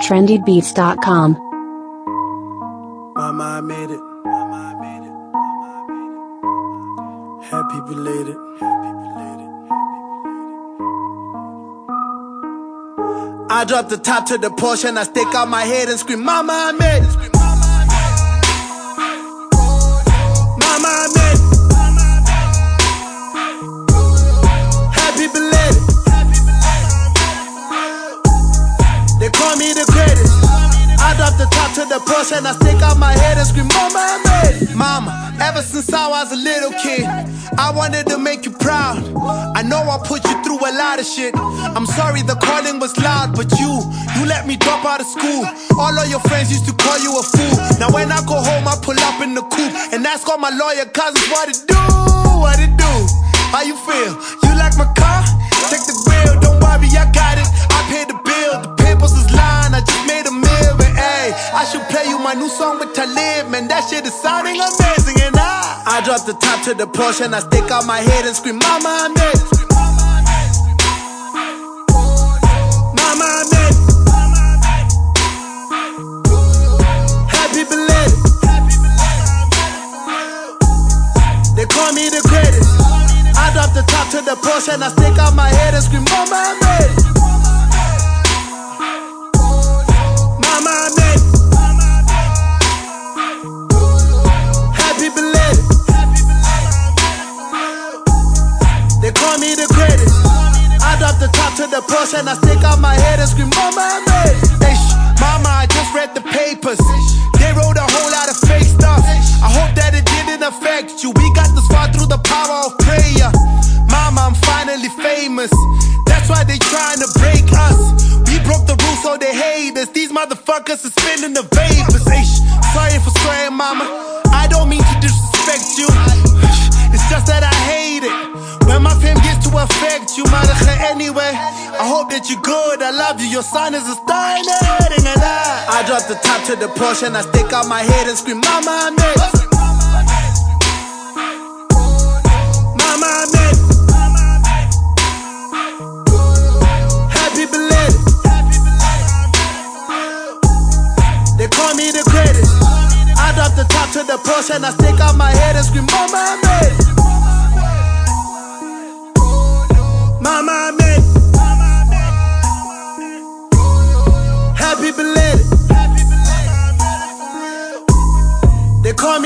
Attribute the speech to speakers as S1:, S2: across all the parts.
S1: trendybeats.com.
S2: Mama, I made it. Mama, I made it. Happy belated. I drop the top to the Porsche and I stick out my head and scream, Mama, I made it. Top to the Porsche and I stick out my head and scream, Mama, I made it. Mama, ever since I was a little kid, I wanted to make you proud. I know I put you through a lot of shit. I'm sorry the calling was loud, but you, you let me drop out of school. All of your friends used to call you a fool. Now when I go home, I pull up in the coupe and ask all my lawyer cousins what it do, what it do. How you feel? You like my car? Check the man. That shit is sounding amazing, and I, I drop the top to the Porsche and I stick out my head and scream, Mama, I made it. Mama, I made it. Happy belated. They call me the greatest. I drop the top to the Porsche and I stick out my head and scream, Mama, I made it. The Porsche and I stick out my head and scream, Mama, I made. Hey, sh- Mama, I just read the papers. They wrote a whole lot of fake stuff. I hope that it didn't affect you. We got this far through the power of prayer. Mama, I'm finally famous. That's why they trying to break us. We broke the rules, so they hate us. These motherfuckers are spinning the vapors. Hey, sorry for swearing, Mama. I don't mean to disrespect you. It's just that you, mother, anyway. I hope that you're good. I love you. Your son is a and a. I drop the top to the Porsche and I stick out my head and scream, Mama, I I. They call me the greatest. I drop the top to the Porsche and I stick out my head and scream, Mama, I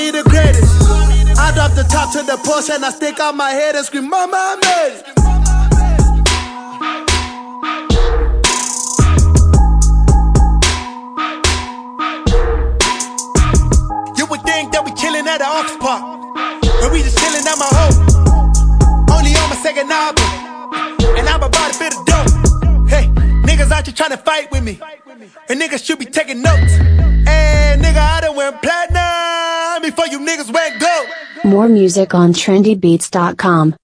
S2: me the greatest. I drop the top to the Porsche and I stick out my head and scream, Mama, I made it. You would think that we chillin' at the Ox Park, but we just chillin' at my home. Only on my second album, and I'm about to fit a dope. Hey, niggas out here trying to fight with me, and niggas should be taking notes. Hey, nigga, you niggas gold.
S1: More music on trendybeats.com.